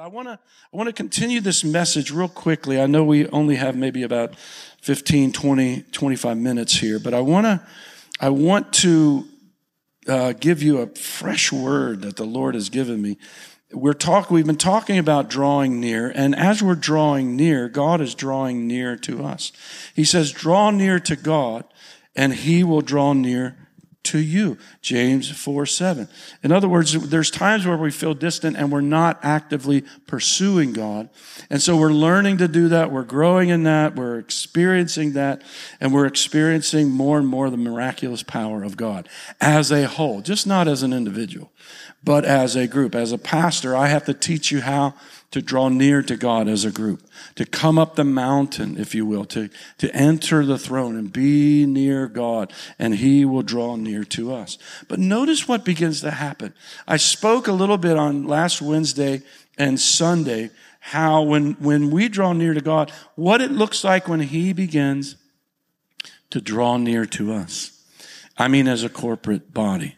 I want to I want to continue this message real quickly. I know we only have maybe about 15, 20, 25 minutes here, but I want to I want to uh, give you a fresh word that the Lord has given me. We're talk, we've been talking about drawing near, and as we're drawing near, God is drawing near to us. He says, draw near to God, and he will draw near to you. James 4 7. In other words, there's times where we feel distant and we're not actively pursuing God. And so we're learning to do that. We're growing in that. We're experiencing that. And we're experiencing more and more the miraculous power of God as a whole, just not as an individual, but as a group. As a pastor, I have to teach you how to draw near to God as a group, to come up the mountain, if you will, to, to enter the throne and be near God, and He will draw near to us. But notice what begins to happen. I spoke a little bit on last Wednesday and Sunday how when, when we draw near to God, what it looks like when He begins to draw near to us. I mean, as a corporate body.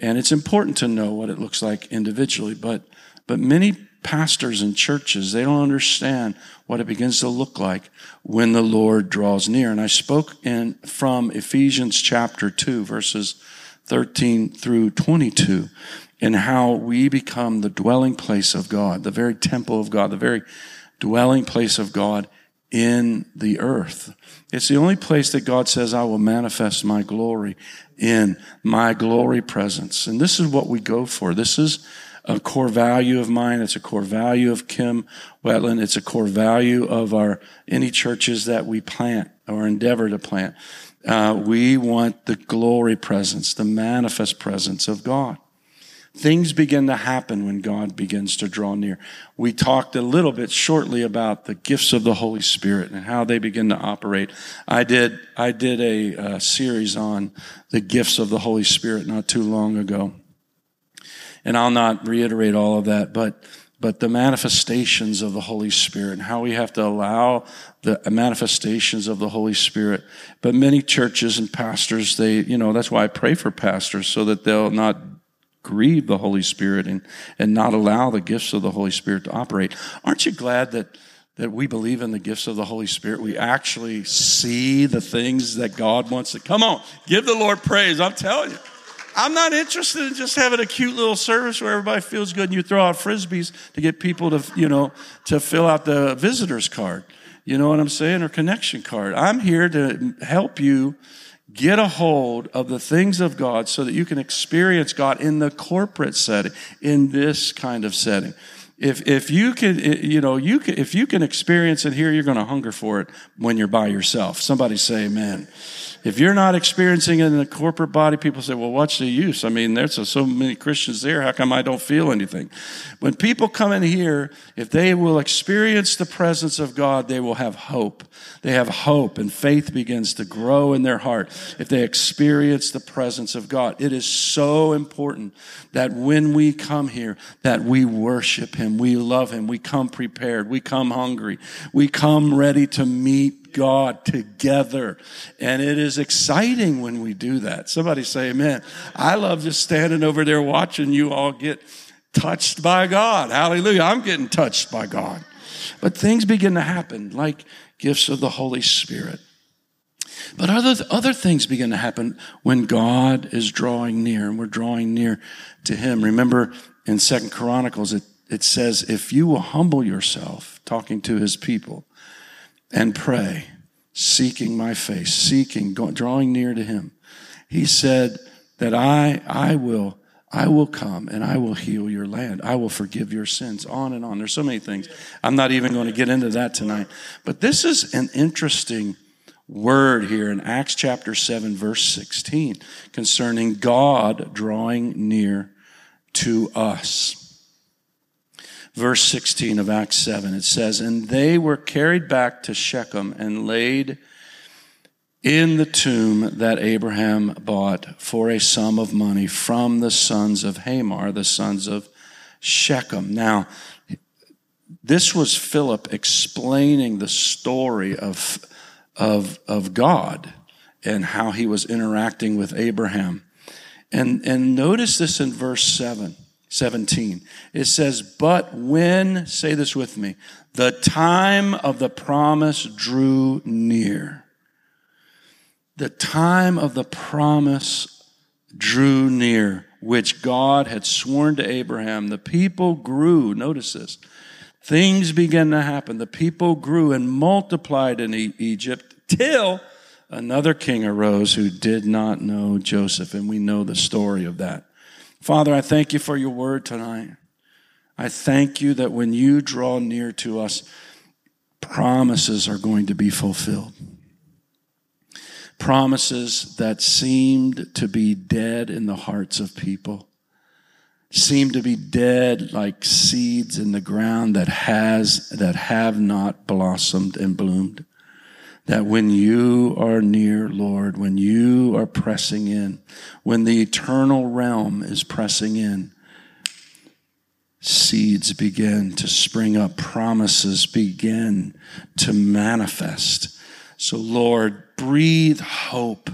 And it's important to know what it looks like individually, but, but many pastors and churches, they don't understand what it begins to look like when the Lord draws near. And I spoke in from Ephesians chapter 2, verses 13 through 22, and how we become the dwelling place of God, the very temple of God, the very dwelling place of God in the earth. It's the only place that God says, I will manifest my glory in my glory presence. And this is what we go for. This is a core value of mine. It's a core value of Kim Wetland. It's a core value of our any churches that we plant or endeavor to plant. Uh, we want the glory presence, the manifest presence of God. Things begin to happen when God begins to draw near. We talked a little bit shortly about the gifts of the Holy Spirit and how they begin to operate. I did, I did a, a series on the gifts of the Holy Spirit not too long ago. And I'll not reiterate all of that, but but the manifestations of the Holy Spirit and how we have to allow the manifestations of the Holy Spirit. But many churches and pastors, they, you know, that's why I pray for pastors so that they'll not grieve the Holy Spirit and, and not allow the gifts of the Holy Spirit to operate. Aren't you glad that, that we believe in the gifts of the Holy Spirit? We actually see the things that God wants to. Come on, give the Lord praise. I'm telling you. I'm not interested in just having a cute little service where everybody feels good and you throw out frisbees to get people to, you know, to fill out the visitor's card. You know what I'm saying? Or connection card. I'm here to help you get a hold of the things of God so that you can experience God in the corporate setting, in this kind of setting. If, if you can, you know, you can, if you can experience it here, you're going to hunger for it when you're by yourself. Somebody say amen. If you're not experiencing it in the corporate body, people say, well, what's the use? I mean, there's so many Christians there. How come I don't feel anything? When people come in here, if they will experience the presence of God, they will have hope. They have hope and faith begins to grow in their heart if they experience the presence of God. It is so important that when we come here, that we worship Him, we love Him, we come prepared, we come hungry, we come ready to meet God together. And it is exciting when we do that. Somebody say amen. I love just standing over there watching you all get touched by God. Hallelujah. I'm getting touched by God. But things begin to happen like gifts of the Holy Spirit. But other, other things begin to happen when God is drawing near and we're drawing near to Him. Remember in Second Chronicles, it, it says, if you will humble yourself, talking to His people, and pray, seeking my face, seeking, drawing near to him. He said that I, I will, I will come and I will heal your land. I will forgive your sins. On and on. There's so many things. I'm not even going to get into that tonight. But this is an interesting word here in Acts chapter 7, verse 16, concerning God drawing near to us verse 16 of Acts 7. It says, And they were carried back to Shechem and laid in the tomb that Abraham bought for a sum of money from the sons of Hamor, the sons of Shechem. Now, this was Philip explaining the story of, of, of God and how he was interacting with Abraham. And, and notice this in verse 7 17. It says, But when, say this with me, the time of the promise drew near. The time of the promise drew near, which God had sworn to Abraham. The people grew. Notice this. Things began to happen. The people grew and multiplied in Egypt till another king arose who did not know Joseph. And we know the story of that. Father, I thank you for your word tonight. I thank you that when you draw near to us, promises are going to be fulfilled. Promises that seemed to be dead in the hearts of people, seem to be dead like seeds in the ground that has, that have not blossomed and bloomed that when you are near, Lord, when you are pressing in, when the eternal realm is pressing in, seeds begin to spring up, promises begin to manifest. So, Lord, breathe hope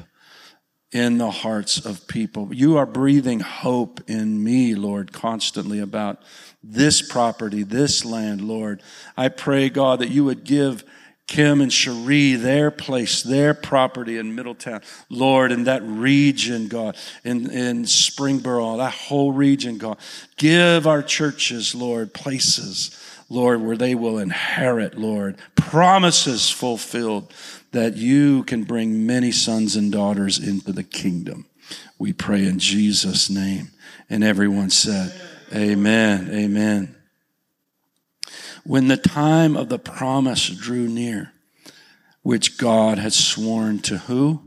in the hearts of people. You are breathing hope in me, Lord, constantly about this property, this land, Lord. I pray, God, that you would give Kim and Cherie, their place, their property in Middletown. Lord, in that region, God, in, in Springboro, that whole region, God. Give our churches, Lord, places, Lord, where they will inherit, Lord, promises fulfilled that you can bring many sons and daughters into the kingdom. We pray in Jesus' name. And everyone said, Amen. Amen. When the time of the promise drew near, which God had sworn to who?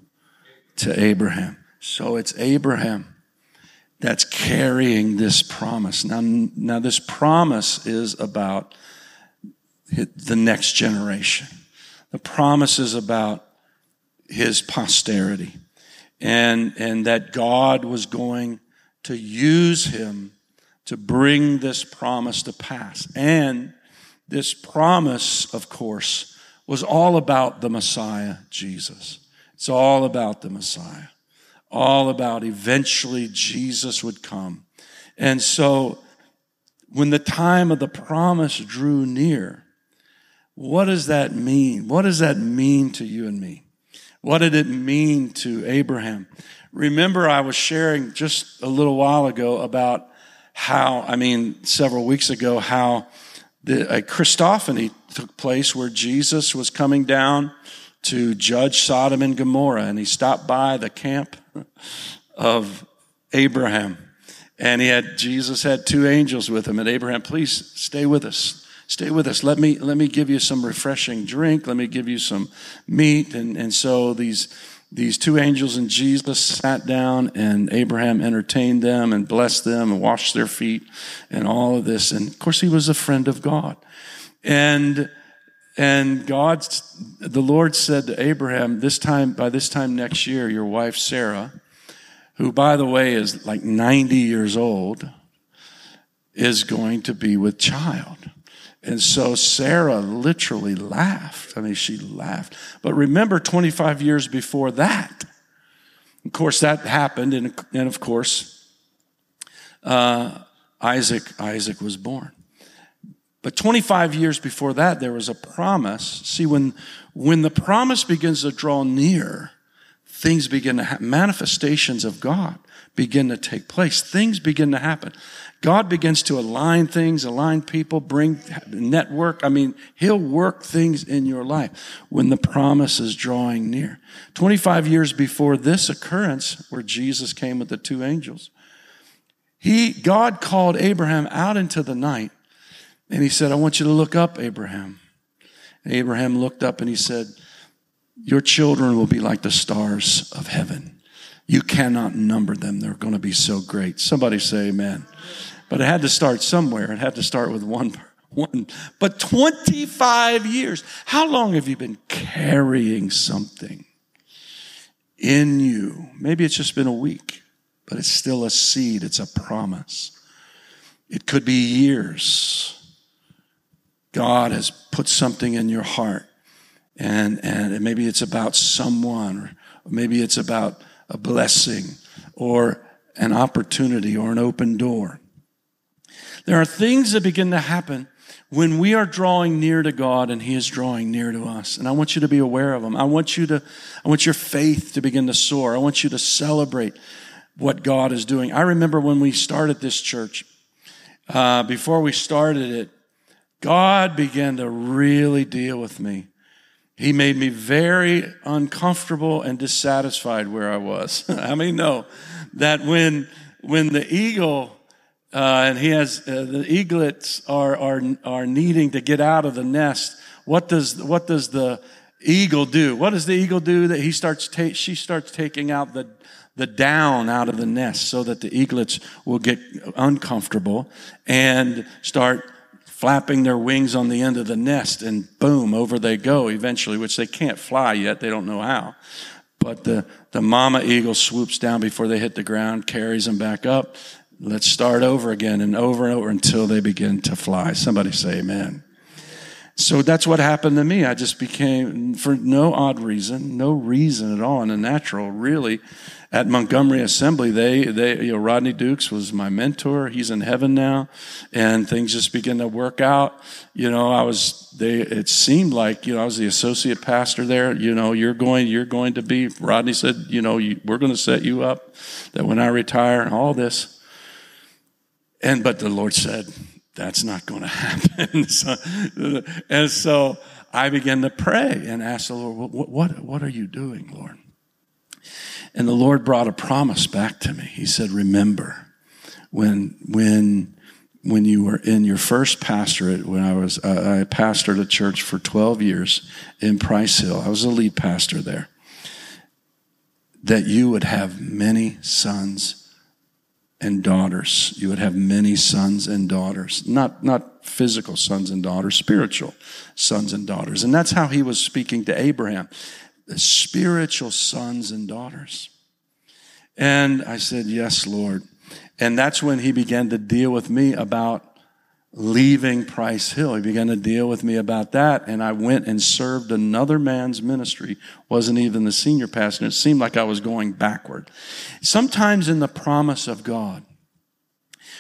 To Abraham. So it's Abraham that's carrying this promise. Now, now this promise is about the next generation. The promise is about his posterity and, and that God was going to use him to bring this promise to pass. And this promise, of course, was all about the Messiah, Jesus. It's all about the Messiah, all about eventually Jesus would come. And so, when the time of the promise drew near, what does that mean? What does that mean to you and me? What did it mean to Abraham? Remember, I was sharing just a little while ago about how, I mean, several weeks ago, how the, a Christophany took place where Jesus was coming down to judge Sodom and Gomorrah, and he stopped by the camp of Abraham. And he had Jesus had two angels with him, and Abraham, please stay with us. Stay with us. Let me let me give you some refreshing drink. Let me give you some meat. And and so these these two angels and Jesus sat down and Abraham entertained them and blessed them and washed their feet and all of this. And of course, he was a friend of God. And, and God, the Lord said to Abraham, this time, by this time next year, your wife Sarah, who by the way is like 90 years old, is going to be with child. And so Sarah literally laughed. I mean, she laughed. But remember, 25 years before that, of course, that happened, and, and of course, uh, Isaac Isaac was born. But 25 years before that, there was a promise. See, when when the promise begins to draw near, things begin to happen. Manifestations of God begin to take place. Things begin to happen. God begins to align things, align people, bring network. I mean, He'll work things in your life when the promise is drawing near. 25 years before this occurrence, where Jesus came with the two angels, he, God called Abraham out into the night and He said, I want you to look up, Abraham. And Abraham looked up and he said, Your children will be like the stars of heaven. You cannot number them. They're going to be so great. Somebody say amen. But it had to start somewhere. It had to start with one. One. But 25 years. How long have you been carrying something in you? Maybe it's just been a week, but it's still a seed. It's a promise. It could be years. God has put something in your heart, and, and maybe it's about someone, or maybe it's about a blessing, or an opportunity, or an open door. There are things that begin to happen when we are drawing near to God and He is drawing near to us. And I want you to be aware of them. I want you to, I want your faith to begin to soar. I want you to celebrate what God is doing. I remember when we started this church, uh, before we started it, God began to really deal with me. He made me very uncomfortable and dissatisfied where I was. I mean, no, that when when the eagle uh, and he has uh, the eaglets are, are are needing to get out of the nest. What does what does the eagle do? What does the eagle do? That he starts ta- she starts taking out the the down out of the nest so that the eaglets will get uncomfortable and start flapping their wings on the end of the nest and boom over they go eventually which they can't fly yet. They don't know how. But the, the mama eagle swoops down before they hit the ground carries them back up. Let's start over again and over and over until they begin to fly. Somebody say amen so that's what happened to me i just became for no odd reason no reason at all and the natural really at Montgomery Assembly, they, they, you know, Rodney Dukes was my mentor. He's in heaven now, and things just begin to work out. You know, I was, they, it seemed like, you know, I was the associate pastor there. You know, you're going, you're going to be, Rodney said, you know, you, we're going to set you up that when I retire, and all this. And, but the Lord said, that's not going to happen. so, and so I began to pray and ask the Lord, what, what, what are you doing, Lord? And the Lord brought a promise back to me. He said, Remember, when, when, when you were in your first pastorate, when I was, uh, I pastored a church for 12 years in Price Hill, I was a lead pastor there, that you would have many sons and daughters. You would have many sons and daughters. Not, not physical sons and daughters, spiritual sons and daughters. And that's how he was speaking to Abraham the spiritual sons and daughters. And I said, Yes, Lord. And that's when he began to deal with me about leaving Price Hill. He began to deal with me about that. And I went and served another man's ministry, wasn't even the senior pastor. It seemed like I was going backward. Sometimes in the promise of God,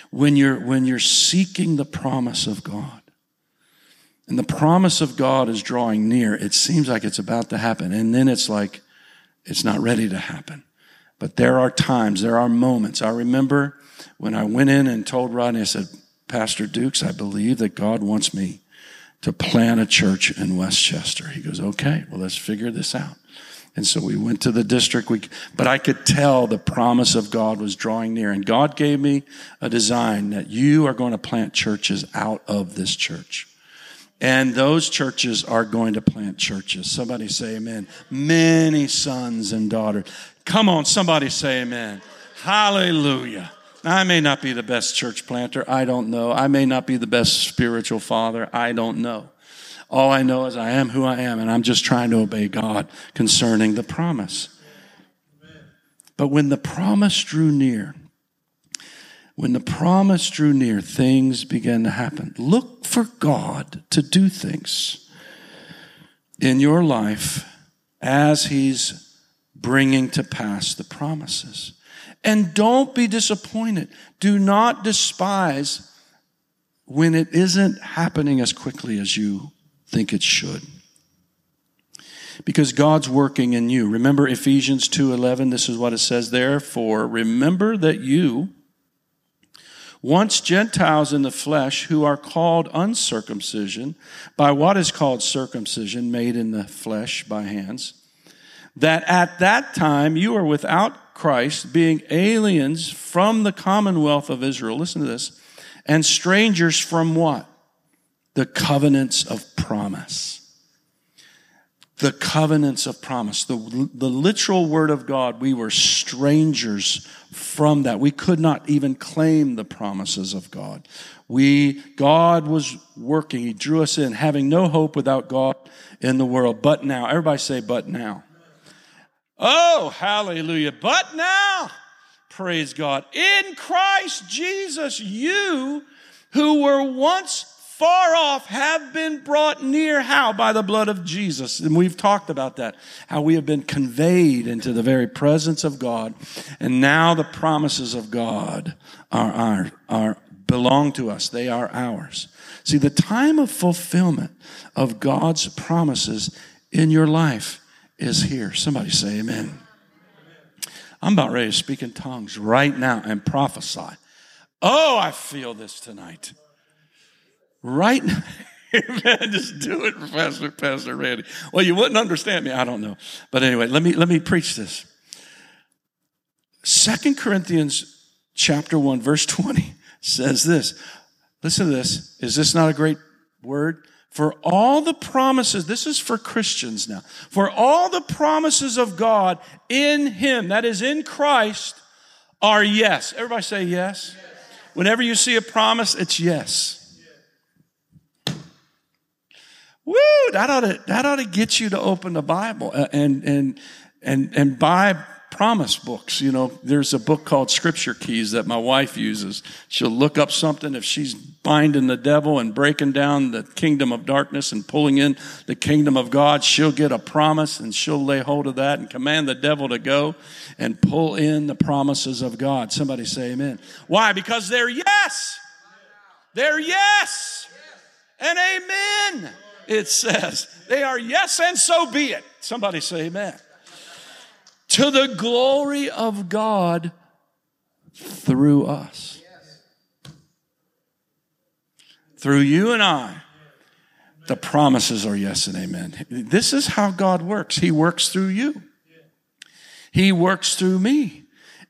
when you're, when you're seeking the promise of God, and the promise of God is drawing near. It seems like it's about to happen. And then it's like, it's not ready to happen. But there are times, there are moments. I remember when I went in and told Rodney, I said, Pastor Dukes, I believe that God wants me to plant a church in Westchester. He goes, okay, well, let's figure this out. And so we went to the district. We, but I could tell the promise of God was drawing near. And God gave me a design that you are going to plant churches out of this church. And those churches are going to plant churches. Somebody say amen. Many sons and daughters. Come on, somebody say amen. Hallelujah. I may not be the best church planter. I don't know. I may not be the best spiritual father. I don't know. All I know is I am who I am, and I'm just trying to obey God concerning the promise. But when the promise drew near, when the promise drew near, things began to happen. Look for God to do things in your life as He's bringing to pass the promises. And don't be disappointed. Do not despise when it isn't happening as quickly as you think it should. Because God's working in you. Remember Ephesians 2:11 this is what it says therefore remember that you once Gentiles in the flesh who are called uncircumcision by what is called circumcision made in the flesh by hands, that at that time you are without Christ, being aliens from the commonwealth of Israel. Listen to this. And strangers from what? The covenants of promise the covenants of promise, the, the literal word of God, we were strangers from that. We could not even claim the promises of God. We, God was working. He drew us in, having no hope without God in the world. But now, everybody say, but now. Oh, hallelujah. But now, praise God. In Christ Jesus, you who were once far off have been brought near. How? By the blood of Jesus. And we've talked about that. How we have been conveyed into the very presence of God. And now the promises of God are, are, are belong to us, they are ours. See, the time of fulfillment of God's promises in your life is here. Somebody say amen. I'm about ready to speak in tongues right now and prophesy. Oh, I feel this tonight. Right now. Amen. Just do it, Pastor, Pastor Randy. Well, you wouldn't understand me. I don't know. But anyway, let me let me preach this. Second Corinthians chapter 1, verse 20 says this. Listen to this. Is this not a great word? For all the promises, this is for Christians now. For all the promises of God in Him, that is in Christ, are yes. Everybody say yes. yes. Whenever you see a promise, it's yes. Woo! That ought to that ought to get you to open the Bible uh, and and and and buy promise books. You know, there's a book called Scripture Keys that my wife uses. She'll look up something if she's binding the devil and breaking down the kingdom of darkness and pulling in the kingdom of God. She'll get a promise and she'll lay hold of that and command the devil to go and pull in the promises of God. Somebody say amen. Why? Because they're yes. They're yes. And amen. It says they are yes and so be it. Somebody say amen to the glory of God through us. Through you and I, the promises are yes and amen. This is how God works. He works through you. He works through me.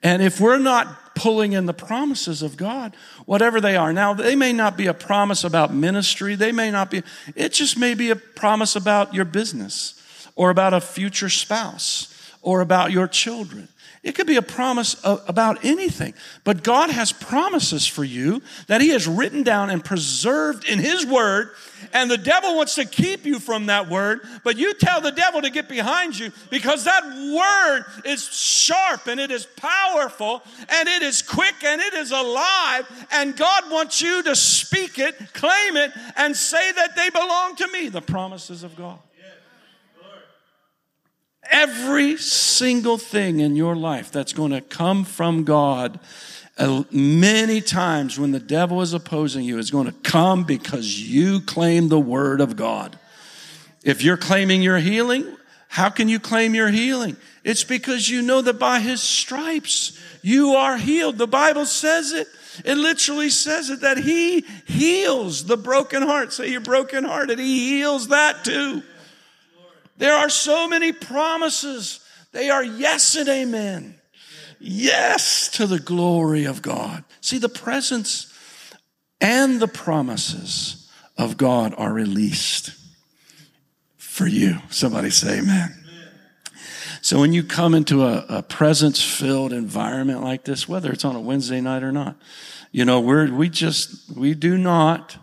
And if we're not pulling in the promises of God, whatever they are, now they may not be a promise about ministry. They may not be, it just may be a promise about your business or about a future spouse or about your children. It could be a promise about anything. But God has promises for you that He has written down and preserved in His Word. And the devil wants to keep you from that Word. But you tell the devil to get behind you because that Word is sharp and it is powerful and it is quick and it is alive. And God wants you to speak it, claim it, and say that they belong to me, the promises of God. Every single thing in your life that's going to come from God, uh, many times when the devil is opposing you, is going to come because you claim the word of God. If you're claiming your healing, how can you claim your healing? It's because you know that by his stripes you are healed. The Bible says it. It literally says it that he heals the broken heart. Say you're broken hearted. He heals that too. There are so many promises. They are yes and amen. Yes to the glory of God. See, the presence and the promises of God are released for you. Somebody say amen. So when you come into a, a presence filled environment like this, whether it's on a Wednesday night or not, you know, we're, we just, we do not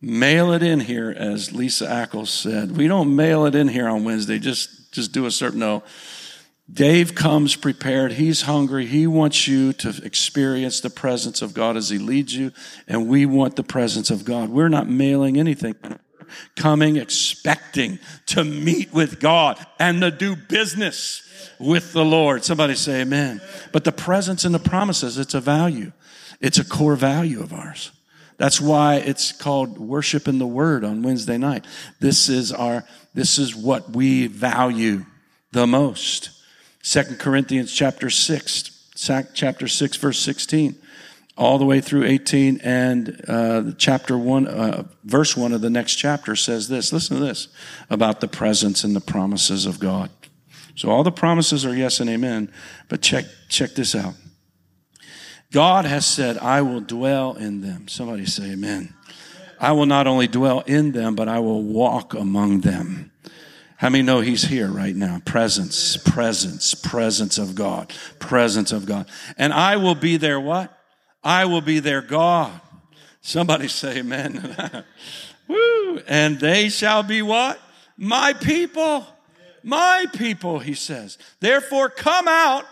mail it in here, as Lisa Ackles said. We don't mail it in here on Wednesday. Just, just do a certain no. Dave comes prepared. He's hungry. He wants you to experience the presence of God as he leads you. And we want the presence of God. We're not mailing anything. Coming expecting to meet with God and to do business with the Lord. Somebody say amen. But the presence and the promises, it's a value. It's a core value of ours. That's why it's called worship in the word on Wednesday night. This is our, this is what we value the most. Second Corinthians chapter six, chapter six, verse 16, all the way through 18 and uh, chapter one, uh, verse one of the next chapter says this. Listen to this about the presence and the promises of God. So all the promises are yes and amen, but check, check this out. God has said, I will dwell in them. Somebody say amen. I will not only dwell in them, but I will walk among them. How many know he's here right now? Presence, presence, presence of God, presence of God. And I will be their what? I will be their God. Somebody say amen. Woo! And they shall be what? My people. My people, he says. Therefore come out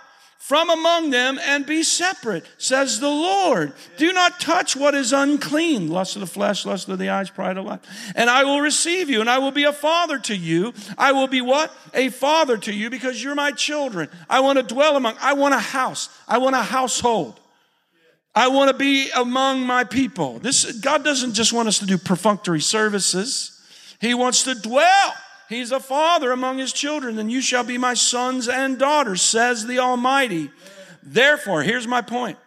from among them and be separate, says the Lord. Do not touch what is unclean, lust of the flesh, lust of the eyes, pride of life. And I will receive you, and I will be a father to you. I will be what? A father to you because you're my children. I want to dwell among, I want a house. I want a household. I want to be among my people. This God doesn't just want us to do perfunctory services. He wants to dwell. He's a father among his children, and you shall be my sons and daughters, says the Almighty. Therefore, here's my point.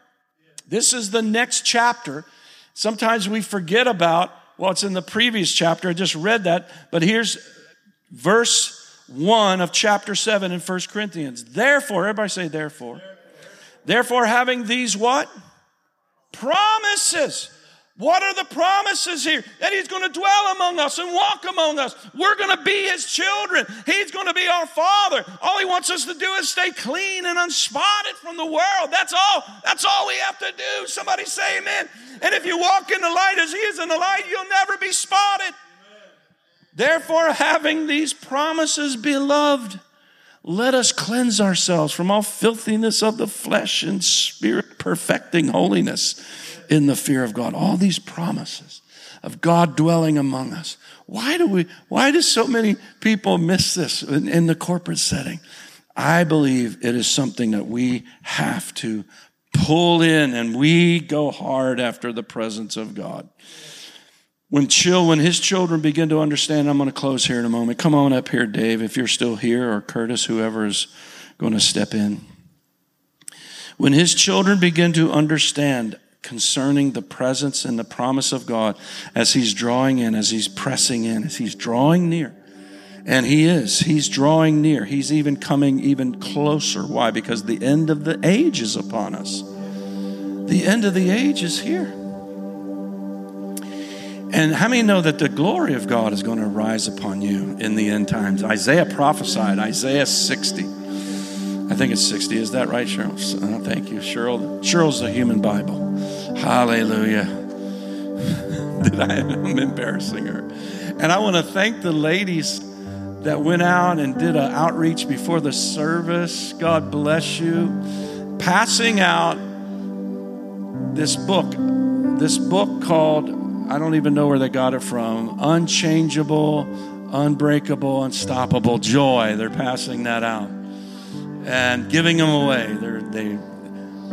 This is the next chapter. Sometimes we forget about, well, it's in the previous chapter. I just read that, but here's verse 1 of chapter 7 in 1 Corinthians. Therefore, everybody say, therefore. Therefore, having these what? Promises. What are the promises here? That He's going to dwell among us and walk among us. We're going to be His children. He's going to be our Father. All He wants us to do is stay clean and unspotted from the world. That's all. That's all we have to do. Somebody say amen. And if you walk in the light as He is in the light, you'll never be spotted. Therefore, having these promises, beloved, let us cleanse ourselves from all filthiness of the flesh and spirit, perfecting holiness in the fear of God. All these promises of God dwelling among us. Why do we, why do so many people miss this in, in the corporate setting? I believe it is something that we have to pull in and we go hard after the presence of God. When, chill, when his children begin to understand, I'm going to close here in a moment. Come on up here, Dave, if you're still here, or Curtis, whoever is going to step in. When his children begin to understand concerning the presence and the promise of God as he's drawing in, as he's pressing in, as he's drawing near. And he is. He's drawing near. He's even coming even closer. Why? Because the end of the age is upon us. The end of the age is here. And how many know that the glory of God is going to rise upon you in the end times? Isaiah prophesied, Isaiah 60. I think it's 60. Is that right, Cheryl? Uh, thank you. Cheryl. Cheryl's the human Bible. Hallelujah. Did I? I'm embarrassing her. And I want to thank the ladies that went out and did an outreach before the service. God bless you. Passing out this book, this book called I don't even know where they got it from. Unchangeable, unbreakable, unstoppable joy. They're passing that out and giving them away. They're, they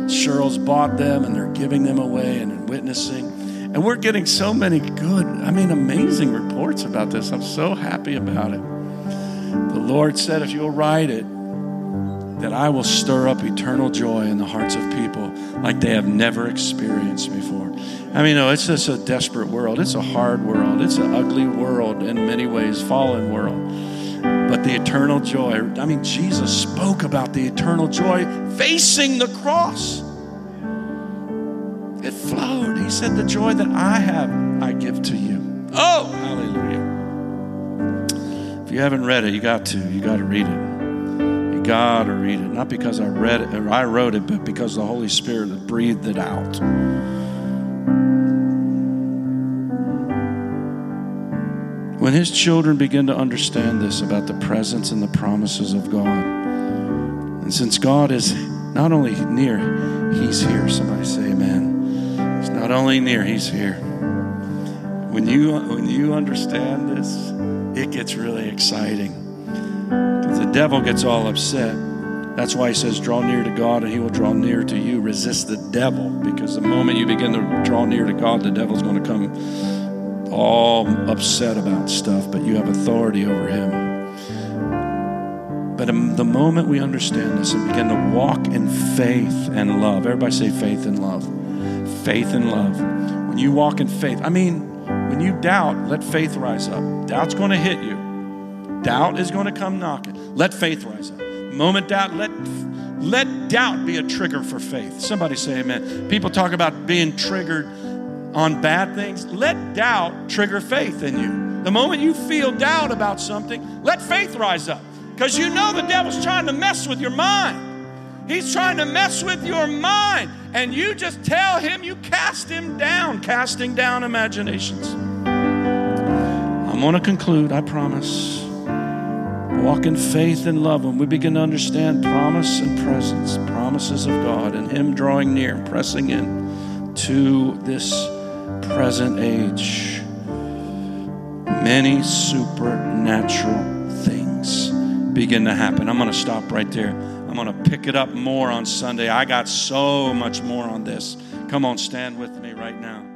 Cheryl's bought them and they're giving them away and witnessing. And we're getting so many good, I mean, amazing reports about this. I'm so happy about it. The Lord said, if you'll write it, that I will stir up eternal joy in the hearts of people like they have never experienced before. I mean, no, it's just a desperate world. It's a hard world. It's an ugly world in many ways, fallen world. But the eternal joy, I mean, Jesus spoke about the eternal joy facing the cross. It flowed. He said, The joy that I have, I give to you. Oh, hallelujah. If you haven't read it, you got to. You got to read it. You got to read it. Not because I read it or I wrote it, but because the Holy Spirit breathed it out. When his children begin to understand this about the presence and the promises of God, and since God is not only near, he's here. Somebody say amen. He's not only near, he's here. When you when you understand this, it gets really exciting the devil gets all upset. That's why he says, Draw near to God and he will draw near to you. Resist the devil because the moment you begin to draw near to God, the devil's going to come all upset about stuff, but you have authority over him. But um, the moment we understand this and begin to walk in faith and love, everybody say faith and love. Faith and love. When you walk in faith, I mean, when you doubt, let faith rise up. Doubt's going to hit you. Doubt is going to come knocking. Let faith rise up. Moment doubt, let let doubt be a trigger for faith. Somebody say amen. People talk about being triggered on bad things. Let doubt trigger faith in you. The moment you feel doubt about something, let faith rise up. Because you know the devil's trying to mess with your mind. He's trying to mess with your mind. And you just tell him you cast him down, casting down imaginations. I'm going to conclude, I promise. Walk in faith and love when we begin to understand promise and presence, promises of God, and Him drawing near, pressing in to this present age. Many supernatural things begin to happen. I'm going to stop right there. I'm going to pick it up more on Sunday. I got so much more on this. Come on, stand with me right now.